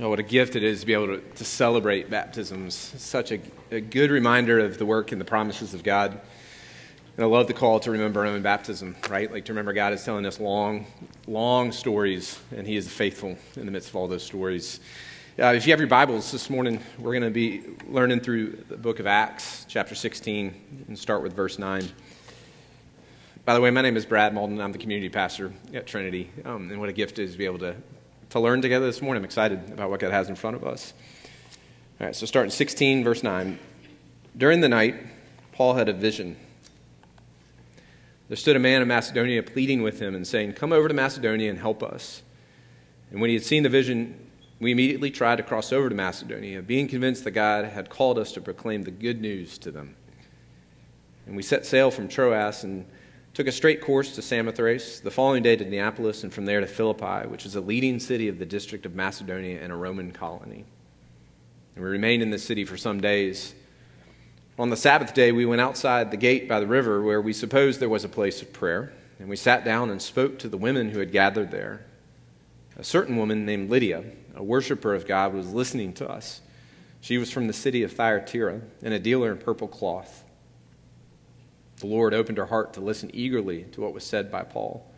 Oh, what a gift it is to be able to, to celebrate baptisms. Such a, a, good reminder of the work and the promises of God. And I love the call to remember our own baptism, right? Like to remember God is telling us long, long stories, and He is faithful in the midst of all those stories. Uh, if you have your Bibles this morning, we're going to be learning through the book of Acts, chapter 16, and start with verse 9. By the way, my name is Brad Malden. I'm the community pastor at Trinity. Um, and what a gift it is to be able to to learn together this morning. I'm excited about what God has in front of us. All right, so starting 16, verse 9. During the night, Paul had a vision. There stood a man in Macedonia pleading with him and saying, Come over to Macedonia and help us. And when he had seen the vision, we immediately tried to cross over to Macedonia, being convinced that God had called us to proclaim the good news to them. And we set sail from Troas and took a straight course to Samothrace, the following day to Neapolis, and from there to Philippi, which is a leading city of the district of Macedonia and a Roman colony. And we remained in this city for some days. On the Sabbath day, we went outside the gate by the river where we supposed there was a place of prayer, and we sat down and spoke to the women who had gathered there. A certain woman named Lydia, a worshiper of God, was listening to us. She was from the city of Thyatira and a dealer in purple cloth. The Lord opened her heart to listen eagerly to what was said by Paul.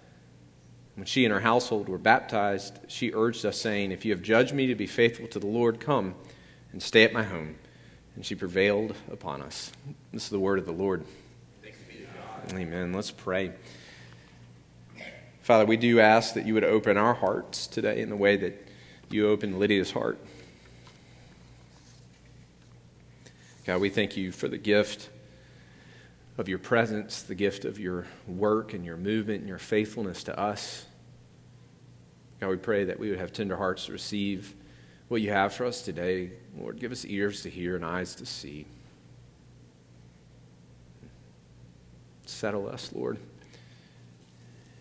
When she and her household were baptized, she urged us, saying, If you have judged me to be faithful to the Lord, come and stay at my home. And she prevailed upon us. This is the word of the Lord. Amen. Let's pray. Father, we do ask that you would open our hearts today in the way that you opened Lydia's heart. God, we thank you for the gift of your presence, the gift of your work and your movement and your faithfulness to us. God, we pray that we would have tender hearts to receive what you have for us today. Lord, give us ears to hear and eyes to see. Settle us, Lord,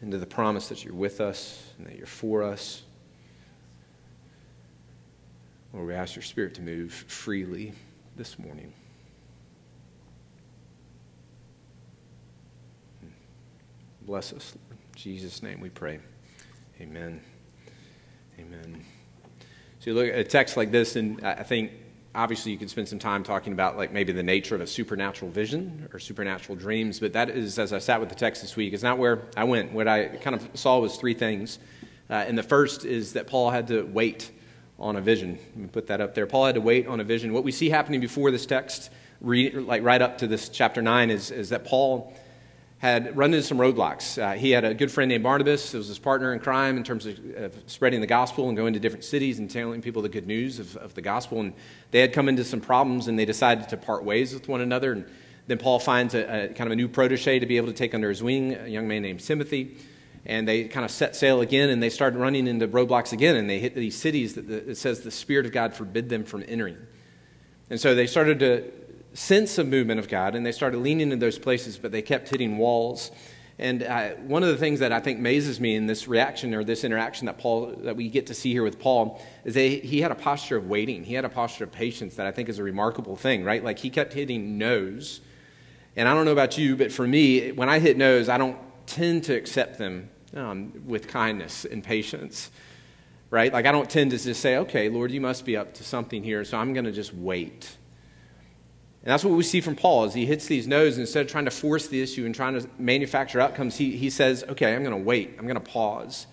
into the promise that you're with us and that you're for us. Lord, we ask your Spirit to move freely this morning. Bless us. In Jesus' name we pray. Amen. Amen. So you look at a text like this, and I think obviously you can spend some time talking about like maybe the nature of a supernatural vision or supernatural dreams, but that is, as I sat with the text this week, is not where I went. What I kind of saw was three things. Uh, and the first is that Paul had to wait on a vision. Let me put that up there. Paul had to wait on a vision. What we see happening before this text, like right up to this chapter 9, is, is that Paul had run into some roadblocks. Uh, he had a good friend named Barnabas, who was his partner in crime in terms of, of, spreading the gospel and going to different cities and telling people the good news of, of, the gospel. And they had come into some problems and they decided to part ways with one another. And then Paul finds a, a kind of a new protege to be able to take under his wing, a young man named Timothy. And they kind of set sail again and they started running into roadblocks again. And they hit these cities that the, it says the Spirit of God forbid them from entering. And so they started to sense of movement of God, and they started leaning in those places, but they kept hitting walls. And uh, one of the things that I think amazes me in this reaction or this interaction that Paul that we get to see here with Paul is that he had a posture of waiting. He had a posture of patience that I think is a remarkable thing, right? Like he kept hitting no's. And I don't know about you, but for me, when I hit no's, I don't tend to accept them um, with kindness and patience, right? Like I don't tend to just say, okay, Lord, you must be up to something here, so I'm going to just wait. And that's what we see from Paul as he hits these no's. Instead of trying to force the issue and trying to manufacture outcomes, he, he says, okay, I'm going to wait. I'm going to pause.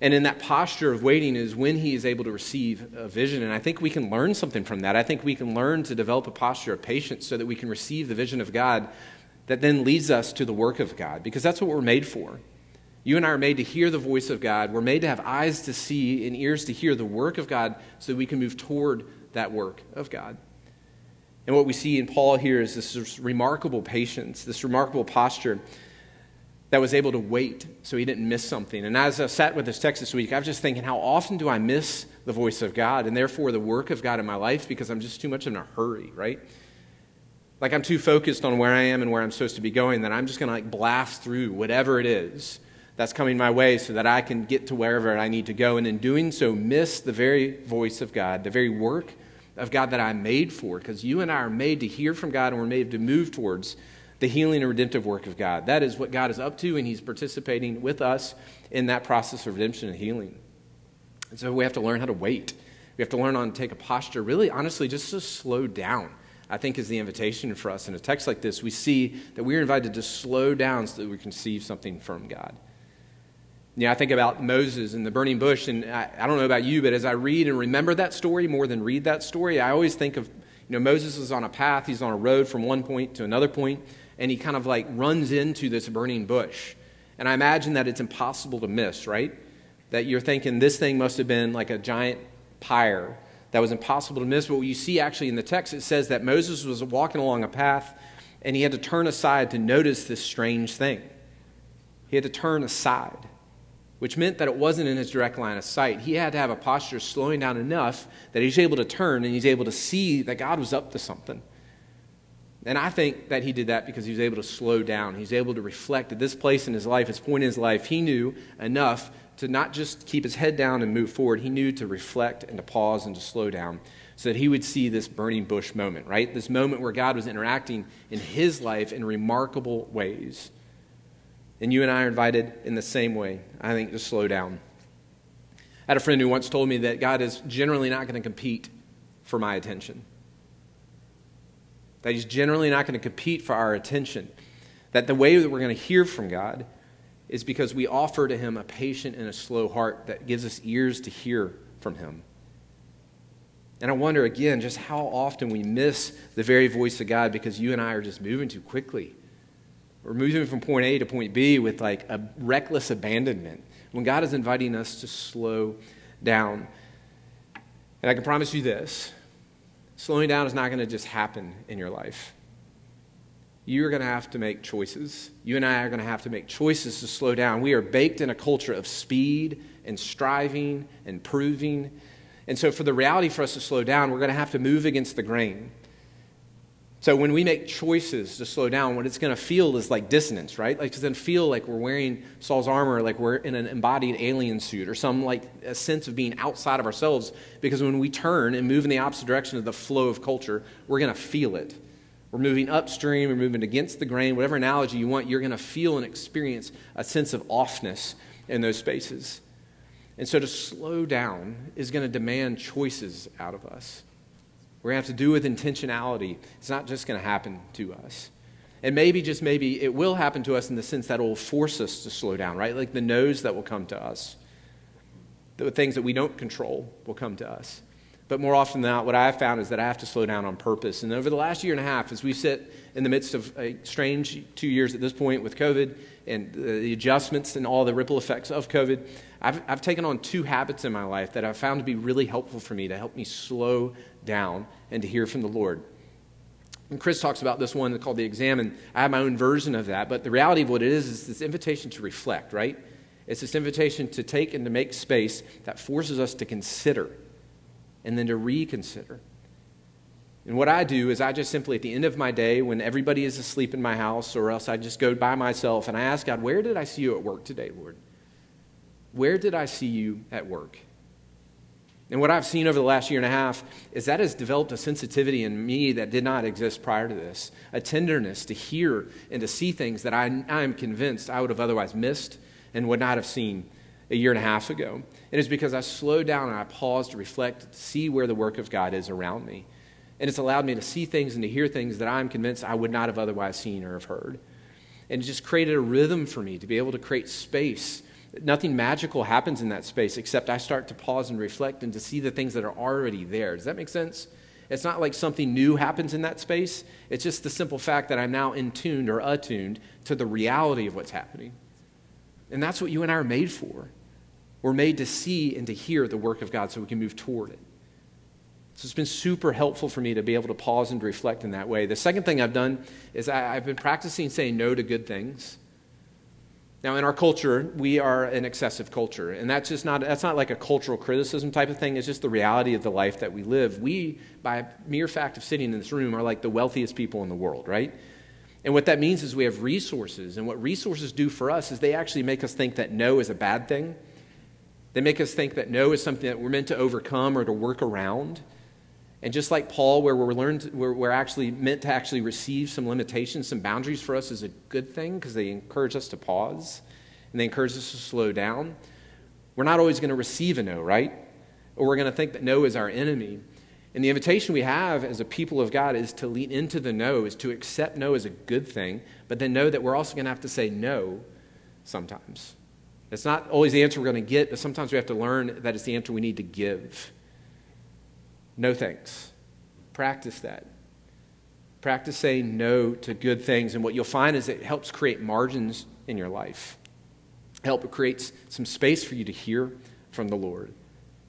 And in that posture of waiting is when he is able to receive a vision. And I think we can learn something from that. I think we can learn to develop a posture of patience so that we can receive the vision of God that then leads us to the work of God, because that's what we're made for. You and I are made to hear the voice of God. We're made to have eyes to see and ears to hear the work of God so that we can move toward that work of God. And what we see in Paul here is this remarkable patience, this remarkable posture that was able to wait so he didn't miss something. And as I sat with this text this week, I was just thinking, how often do I miss the voice of God and therefore the work of God in my life because I'm just too much in a hurry, right? Like I'm too focused on where I am and where I'm supposed to be going that I'm just going to like blast through whatever it is that's coming my way so that I can get to wherever I need to go. And in doing so, miss the very voice of God, the very work of God that I'm made for, because you and I are made to hear from God and we're made to move towards the healing and redemptive work of God. That is what God is up to, and He's participating with us in that process of redemption and healing. And so we have to learn how to wait. We have to learn how to take a posture, really, honestly, just to slow down. I think is the invitation for us. In a text like this, we see that we're invited to slow down so that we can receive something from God. Yeah, I think about Moses and the burning bush, and I, I, don't know about you, but as I read and remember that story more than read that story, I always think of, you know, Moses is on a path, he's on a road from one point to another point, and he kind of like runs into this burning bush. And I imagine that it's impossible to miss, right? That you're thinking this thing must have been like a giant pyre that was impossible to miss. But what you see actually in the text, it says that Moses was walking along a path and he had to turn aside to notice this strange thing. He had to turn aside which meant that it wasn't in his direct line of sight. He had to have a posture slowing down enough that he's able to turn and he's able to see that God was up to something. And I think that he did that because he was able to slow down. He's able to reflect at this place in his life, this point in his life, he knew enough to not just keep his head down and move forward, he knew to reflect and to pause and to slow down so that he would see this burning bush moment, right? This moment where God was interacting in his life in remarkable ways. And you and I are invited in the same way, I think, to slow down. I had a friend who once told me that God is generally not going to compete for my attention. That He's generally not going to compete for our attention. That the way that we're going to hear from God is because we offer to Him a patient and a slow heart that gives us ears to hear from Him. And I wonder again just how often we miss the very voice of God because you and I are just moving too quickly. We're moving from point A to point B with like a reckless abandonment when God is inviting us to slow down. And I can promise you this slowing down is not going to just happen in your life. You're going to have to make choices. You and I are going to have to make choices to slow down. We are baked in a culture of speed and striving and proving. And so, for the reality for us to slow down, we're going to have to move against the grain. So when we make choices to slow down, what it's going to feel is like dissonance, right? Like it's going to feel like we're wearing Saul's armor, like we're in an embodied alien suit, or some like a sense of being outside of ourselves. Because when we turn and move in the opposite direction of the flow of culture, we're going to feel it. We're moving upstream, we're moving against the grain, whatever analogy you want, you're going to feel and experience a sense of offness in those spaces. And so to slow down is going to demand choices out of us. We're going to have to do with intentionality. It's not just going to happen to us. And maybe, just maybe, it will happen to us in the sense that it will force us to slow down, right? Like the no's that will come to us. The things that we don't control will come to us. But more often than not, what I have found is that I have to slow down on purpose. And over the last year and a half, as we sit in the midst of a strange two years at this point with COVID and the adjustments and all the ripple effects of COVID, I've, I've taken on two habits in my life that I've found to be really helpful for me to help me slow down and to hear from the Lord. And Chris talks about this one called the Examen. I have my own version of that, but the reality of what it is is this invitation to reflect, right? It's this invitation to take and to make space that forces us to consider and then to reconsider. And what I do is I just simply, at the end of my day, when everybody is asleep in my house, or else I just go by myself and I ask God, Where did I see you at work today, Lord? Where did I see you at work? And what I've seen over the last year and a half is that has developed a sensitivity in me that did not exist prior to this a tenderness to hear and to see things that I, I am convinced I would have otherwise missed and would not have seen a year and a half ago. It is because I slowed down and I paused to reflect, to see where the work of God is around me. And it's allowed me to see things and to hear things that I'm convinced I would not have otherwise seen or have heard. And it just created a rhythm for me to be able to create space Nothing magical happens in that space except I start to pause and reflect and to see the things that are already there. Does that make sense? It's not like something new happens in that space. It's just the simple fact that I'm now in tuned or attuned to the reality of what's happening. And that's what you and I are made for. We're made to see and to hear the work of God so we can move toward it. So it's been super helpful for me to be able to pause and reflect in that way. The second thing I've done is I, have been practicing saying no to good things. Now, in our culture, we are an excessive culture, and that's just not, that's not like a cultural criticism type of thing. It's just the reality of the life that we live. We, by mere fact of sitting in this room, are like the wealthiest people in the world, right? And what that means is we have resources, and what resources do for us is they actually make us think that no is a bad thing. They make us think that no is something that we're meant to overcome or to work around. And just like Paul, where we're, learned, we're, we're actually meant to actually receive some limitations, some boundaries for us is a good thing because they encourage us to pause and they encourage us to slow down. We're not always going to receive a no, right? or we're going to think that no is our enemy. And the invitation we have as a people of God is to lean into the no, is to accept no as a good thing, but then know that we're also going to have to say no sometimes. It's not always the answer we're going to get, but sometimes we have to learn that it's the answer we need to give. No thanks. Practice that. Practice saying no to good things. And what you'll find is it helps create margins in your life. Help it creates some space for you to hear from the Lord.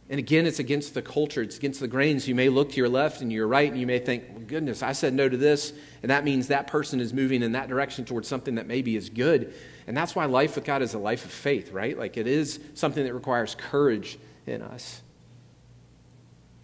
And again, it's against the culture, it's against the grains. You may look to your left and your right, and you may think, well, goodness, I said no to this, and that means that person is moving in that direction towards something that maybe is good. And that's why life with God is a life of faith, right? Like it is something that requires courage in us.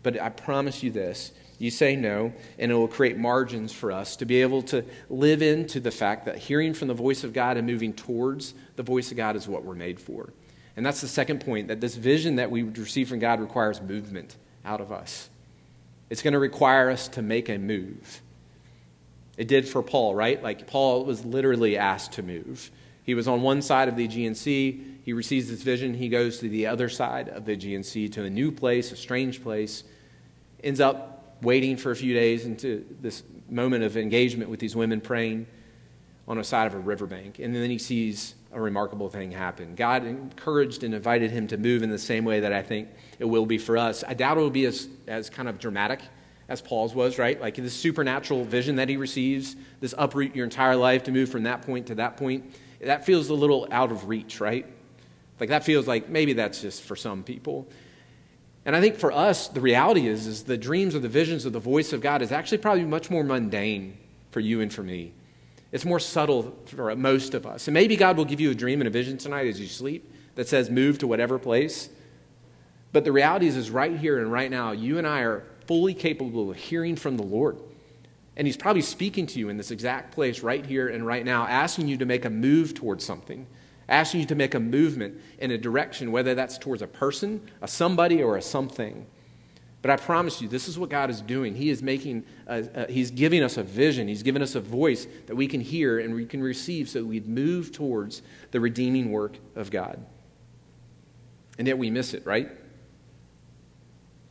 But I promise you this you say no, and it will create margins for us to be able to live into the fact that hearing from the voice of God and moving towards the voice of God is what we're made for. And that's the second point that this vision that we receive from God requires movement out of us. It's going to require us to make a move. It did for Paul, right? Like Paul was literally asked to move. He was on one side of the Aegean Sea. He receives this vision. He goes to the other side of the Aegean Sea to a new place, a strange place. Ends up waiting for a few days into this moment of engagement with these women praying on the side of a riverbank. And then he sees a remarkable thing happen. God encouraged and invited him to move in the same way that I think it will be for us. I doubt it will be as, as kind of dramatic as Paul's was, right? Like this supernatural vision that he receives, this uproot your entire life to move from that point to that point, that feels a little out of reach, right? Like that feels like maybe that's just for some people. And I think for us, the reality is, is the dreams or the visions of the voice of God is actually probably much more mundane for you and for me it's more subtle for most of us. And maybe God will give you a dream and a vision tonight as you sleep that says move to whatever place. But the reality is, is right here and right now, you and I are fully capable of hearing from the Lord. And He's probably speaking to you in this exact place right here and right now, asking you to make a move towards something, asking you to make a movement in a direction, whether that's towards a person, a somebody, or a something. But I promise you, this is what God is doing. He is making, a, a, He's giving us a vision. He's given us a voice that we can hear and we can receive so we move towards the redeeming work of God. And yet we miss it, right?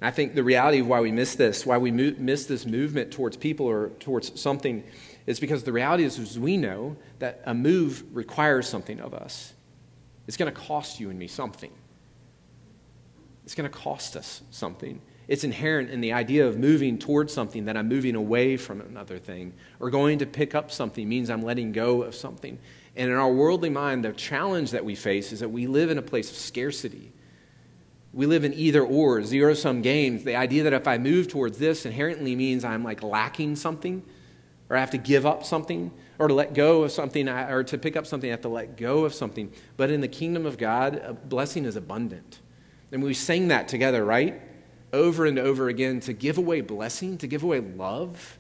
I think the reality of why we miss this, why we miss this movement towards people or towards something, is because the reality is, is we know that a move requires something of us. It's going to cost you and me something. It's going to cost us something. It's inherent in the idea of moving towards something that I'm moving away from another thing, or going to pick up something means I'm letting go of something. And in our worldly mind, the challenge that we face is that we live in a place of scarcity. We live in either or, zero sum games. The idea that if I move towards this inherently means I'm like lacking something, or I have to give up something, or to let go of something, or to pick up something, I have to let go of something. But in the kingdom of God, a blessing is abundant. And we sang that together, right? over and over again to give away blessing, to give away love,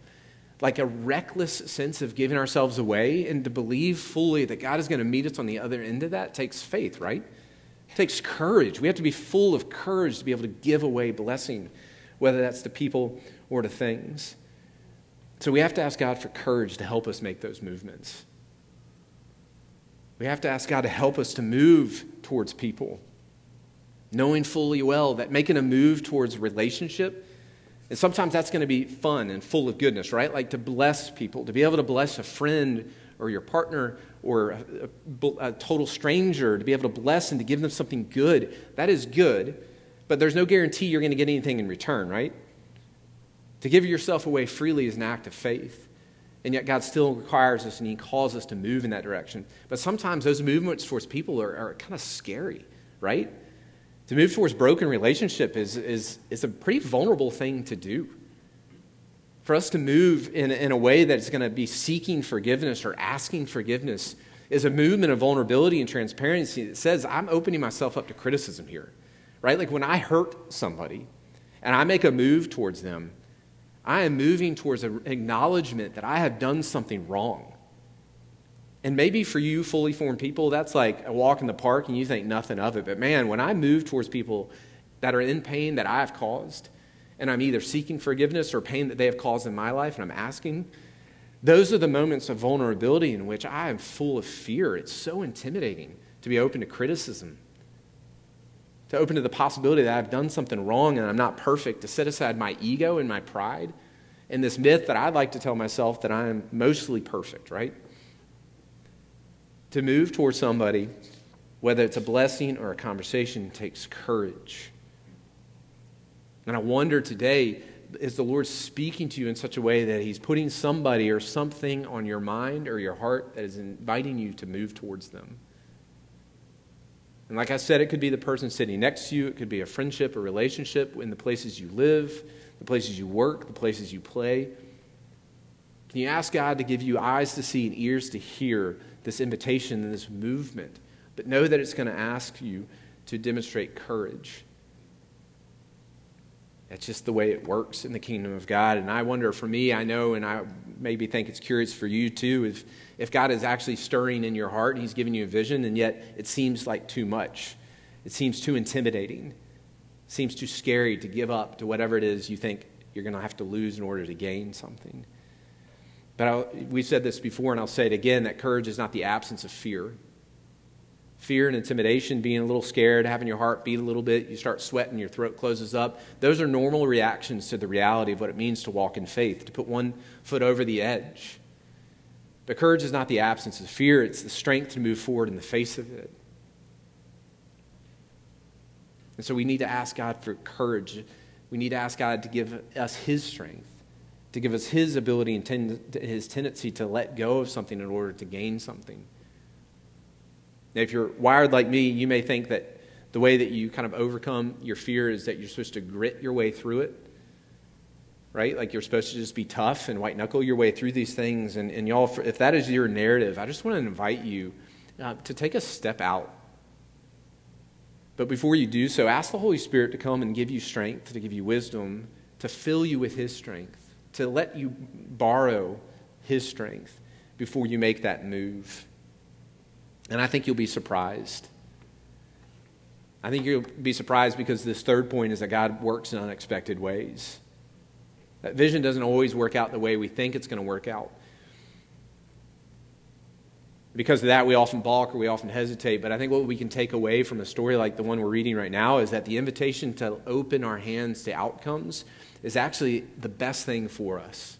like a reckless sense of giving ourselves away, and to believe fully that God is going to meet us on the other end of that takes faith, right? It takes courage. We have to be full of courage to be able to give away blessing, whether that's to people or to things. So we have to ask God for courage to help us make those movements. We have to ask God to help us to move towards people knowing fully well that making a move towards relationship, and sometimes that's going to be fun and full of goodness, right? Like to bless people, to be able to bless a friend or your partner or a, a, a total stranger, to be able to bless and to give them something good. That is good, but there's no guarantee you're going to get anything in return, right? To give yourself away freely is an act of faith. And yet, God still requires us and He calls us to move in that direction. But sometimes those movements towards people are, are kind of scary, right? To move towards broken relationship is, is, is a pretty vulnerable thing to do. For us to move in, in a way that's going to be seeking forgiveness or asking forgiveness is a movement of vulnerability and transparency that says, I'm opening myself up to criticism here. Right? Like when I hurt somebody and I make a move towards them, I am moving towards an acknowledgement that I have done something wrong. And maybe for you, fully formed people, that's like a walk in the park and you think nothing of it. But man, when I move towards people that are in pain that I have caused, and I'm either seeking forgiveness or pain that they have caused in my life, and I'm asking, those are the moments of vulnerability in which I am full of fear. It's so intimidating to be open to criticism, to open to the possibility that I've done something wrong and I'm not perfect, to set aside my ego and my pride and this myth that I'd like to tell myself that I am mostly perfect, right? To move towards somebody, whether it's a blessing or a conversation, takes courage. And I wonder today, is the Lord speaking to you in such a way that He's putting somebody or something on your mind or your heart that is inviting you to move towards them? And like I said, it could be the person sitting next to you, it could be a friendship, a relationship in the places you live, the places you work, the places you play. Can you ask God to give you eyes to see and ears to hear this invitation and this movement? But know that it's going to ask you to demonstrate courage. That's just the way it works in the kingdom of God. And I wonder, for me, I know, and I maybe think it's curious for you too, if if God is actually stirring in your heart and He's giving you a vision, and yet it seems like too much. It seems too intimidating. It seems too scary to give up to whatever it is you think you're going to have to lose in order to gain something. But I'll, we've said this before, and I'll say it again that courage is not the absence of fear. Fear and intimidation, being a little scared, having your heart beat a little bit, you start sweating, your throat closes up. Those are normal reactions to the reality of what it means to walk in faith, to put one foot over the edge. But courage is not the absence of fear, it's the strength to move forward in the face of it. And so we need to ask God for courage. We need to ask God to give us His strength, to give us His ability and ten- His tendency to let go of something in order to gain something. Now, if you're wired like me, you may think that the way that you kind of overcome your fear is that you're supposed to grit your way through it right? Like you're supposed to just be tough and white knuckle your way through these things. And, and y'all, if that is your narrative, I just want to invite you uh, to take a step out. But before you do so, ask the Holy Spirit to come and give you strength, to give you wisdom, to fill you with His strength, to let you borrow His strength before you make that move. And I think you'll be surprised. I think you'll be surprised because this third point is that God works in unexpected ways. That vision doesn't always work out the way we think it's going to work out. Because of that, we often balk or we often hesitate. But I think what we can take away from a story like the one we're reading right now is that the invitation to open our hands to outcomes is actually the best thing for us.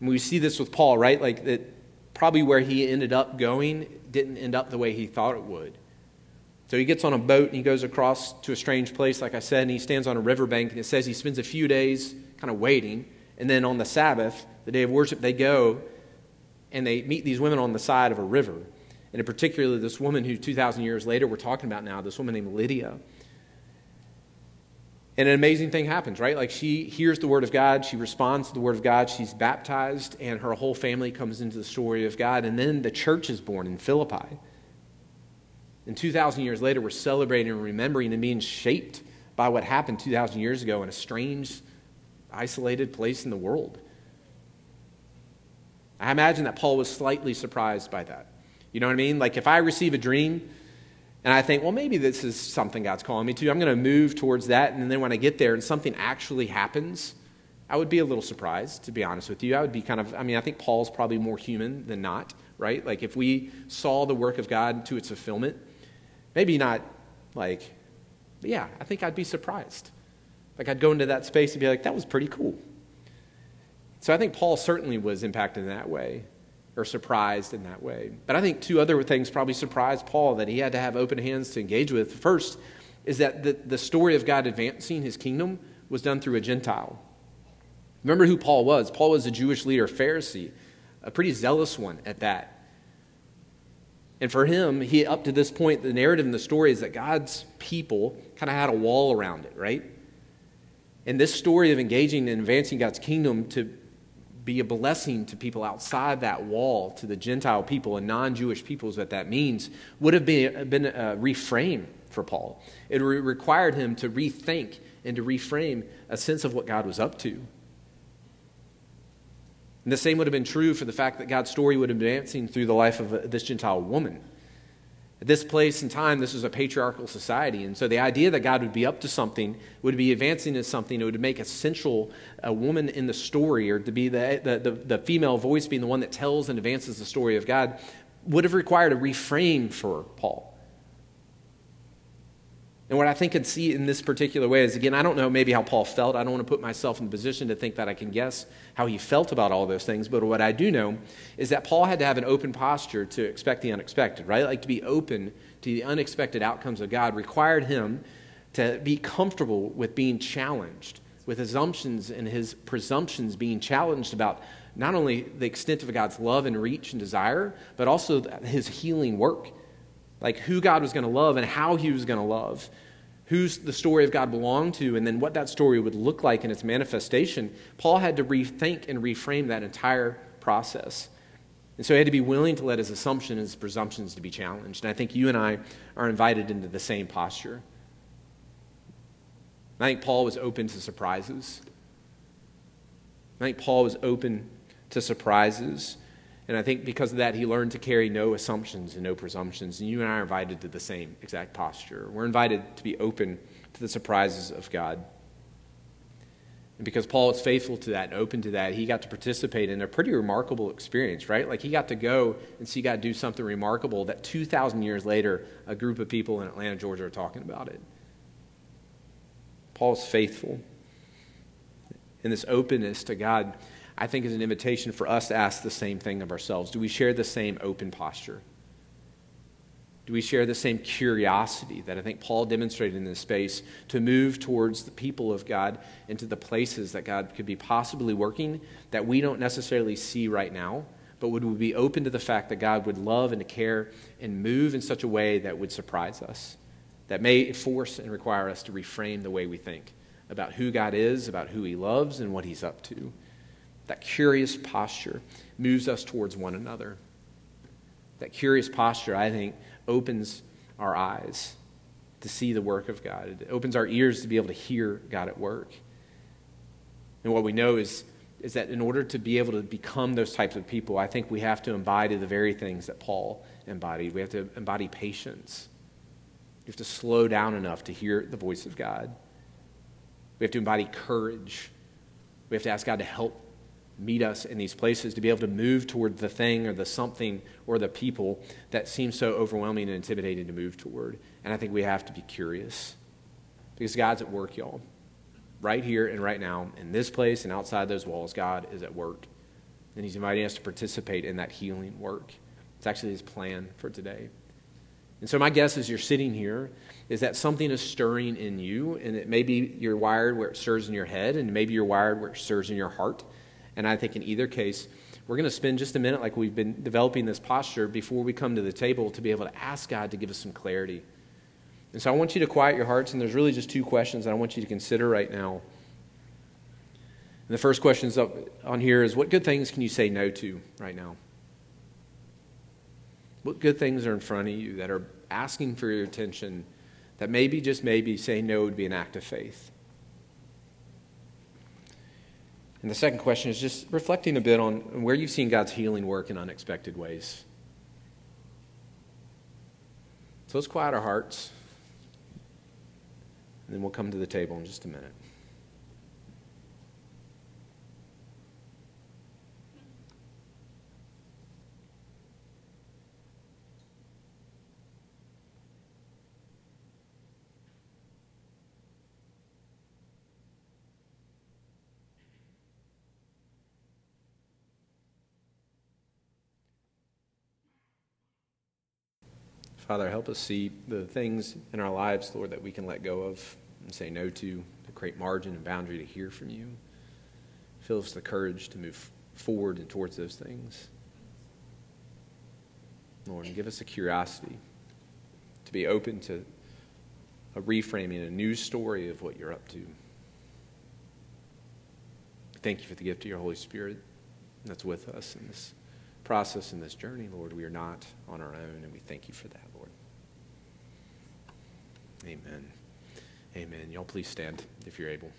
And we see this with Paul, right? Like that probably where he ended up going didn't end up the way he thought it would. So he gets on a boat and he goes across to a strange place, like I said, and he stands on a riverbank and it says he spends a few days kind of waiting. And then on the Sabbath, the day of worship, they go and they meet these women on the side of a river. And in particular, this woman who 2,000 years later we're talking about now, this woman named Lydia. And an amazing thing happens, right? Like she hears the word of God, she responds to the word of God, she's baptized, and her whole family comes into the story of God. And then the church is born in Philippi. And 2,000 years later, we're celebrating and remembering and being shaped by what happened 2,000 years ago in a strange isolated place in the world. I imagine that Paul was slightly surprised by that. You know what I mean? Like if I receive a dream and I think, well, maybe this is something God's calling me to, I'm going to move towards that. And then when I get there and something actually happens, I would be a little surprised, to be honest with you. I would be kind of, I mean, I think Paul's probably more human than not, right? Like if we saw the work of God to its fulfillment, maybe not like, yeah, I think I'd be surprised. Like I'd go into that space and be like, that was pretty cool. So I think Paul certainly was impacted in that way or surprised in that way. But I think two other things probably surprised Paul that he had to have open hands to engage with. First is that the, the story of God advancing his kingdom was done through a Gentile. Remember who Paul was. Paul was a Jewish leader, Pharisee, a pretty zealous one at that. And for him, he up to this point, the narrative in the story is that God's people kind of had a wall around it, right? And this story of engaging and advancing God's kingdom to be a blessing to people outside that wall, to the Gentile people and non Jewish peoples that that means, would have been, uh, been a reframe for Paul. It re- required him to rethink and to reframe a sense of what God was up to. And the same would have been true for the fact that God's story would have been advancing through the life of uh, this Gentile woman. At this place and time, this was a patriarchal society. And so the idea that God would be up to something, would be advancing as something, it would make essential a woman in the story, or to be the, the, the, the female voice being the one that tells and advances the story of God, would have required a reframe for Paul. And what I think and see in this particular way is again, I don't know maybe how Paul felt. I don't want to put myself in position to think that I can guess how he felt about all those things. But what I do know is that Paul had to have an open posture to expect the unexpected, right? Like to be open to the unexpected outcomes of God required him to be comfortable with being challenged, with assumptions and his presumptions being challenged about not only the extent of God's love and reach and desire, but also his healing work like who God was going to love and how he was going to love, who's the story of God belonged to, and then what that story would look like in its manifestation, Paul had to rethink and reframe that entire process. And so he had to be willing to let his assumptions and his presumptions to be challenged. And I think you and I are invited into the same posture. I think Paul was open to surprises. I think Paul was open to surprises. And I think because of that, he learned to carry no assumptions and no presumptions. And you and I are invited to the same exact posture. We're invited to be open to the surprises of God. And because Paul is faithful to that and open to that, he got to participate in a pretty remarkable experience, right? Like he got to go and see God do something remarkable that 2,000 years later, a group of people in Atlanta, Georgia are talking about it. Paul's faithful in this openness to God. I think is an invitation for us to ask the same thing of ourselves. Do we share the same open posture? Do we share the same curiosity that I think Paul demonstrated in this space to move towards the people of God into the places that God could be possibly working that we don't necessarily see right now, but would we be open to the fact that God would love and care and move in such a way that would surprise us, that may force and require us to reframe the way we think about who God is, about who He loves, and what He's up to? That curious posture moves us towards one another. That curious posture, I think, opens our eyes to see the work of God. It opens our ears to be able to hear God at work. And what we know is, is that in order to be able to become those types of people, I think we have to embody the very things that Paul embodied. We have to embody patience. We have to slow down enough to hear the voice of God. We have to embody courage. We have to ask God to help meet us in these places, to be able to move toward the thing or the something or the people that seems so overwhelming and intimidating to move toward. And I think we have to be curious because God's at work, y'all. Right here and right now, in this place and outside those walls, God is at work. And He's inviting us to participate in that healing work. It's actually His plan for today. And so, my guess as you're sitting here is that something is stirring in you, and it maybe you're wired where it stirs in your head, and maybe you're wired where it stirs in your heart. And I think in either case, we're going to spend just a minute, like we've been developing this posture, before we come to the table to be able to ask God to give us some clarity. And so I want you to quiet your hearts, and there's really just two questions that I want you to consider right now. And the first question is up on here is what good things can you say no to right now? What good things are in front of you that are asking for your attention that maybe, just maybe, saying no would be an act of faith? And the second question is just reflecting a bit on where you've seen God's healing work in unexpected ways. So let's quiet our hearts, and then we'll come to the table in just a minute. Father, help us see the things in our lives, Lord, that we can let go of and say no to, to create margin and boundary to hear from you. Fill us the courage to move forward and towards those things. Lord, and give us a curiosity to be open to a reframing, a new story of what you're up to. Thank you for the gift of your Holy Spirit that's with us in this process, in this journey, Lord. We are not on our own, and we thank you for that. Amen. Amen. Y'all please stand if you're able.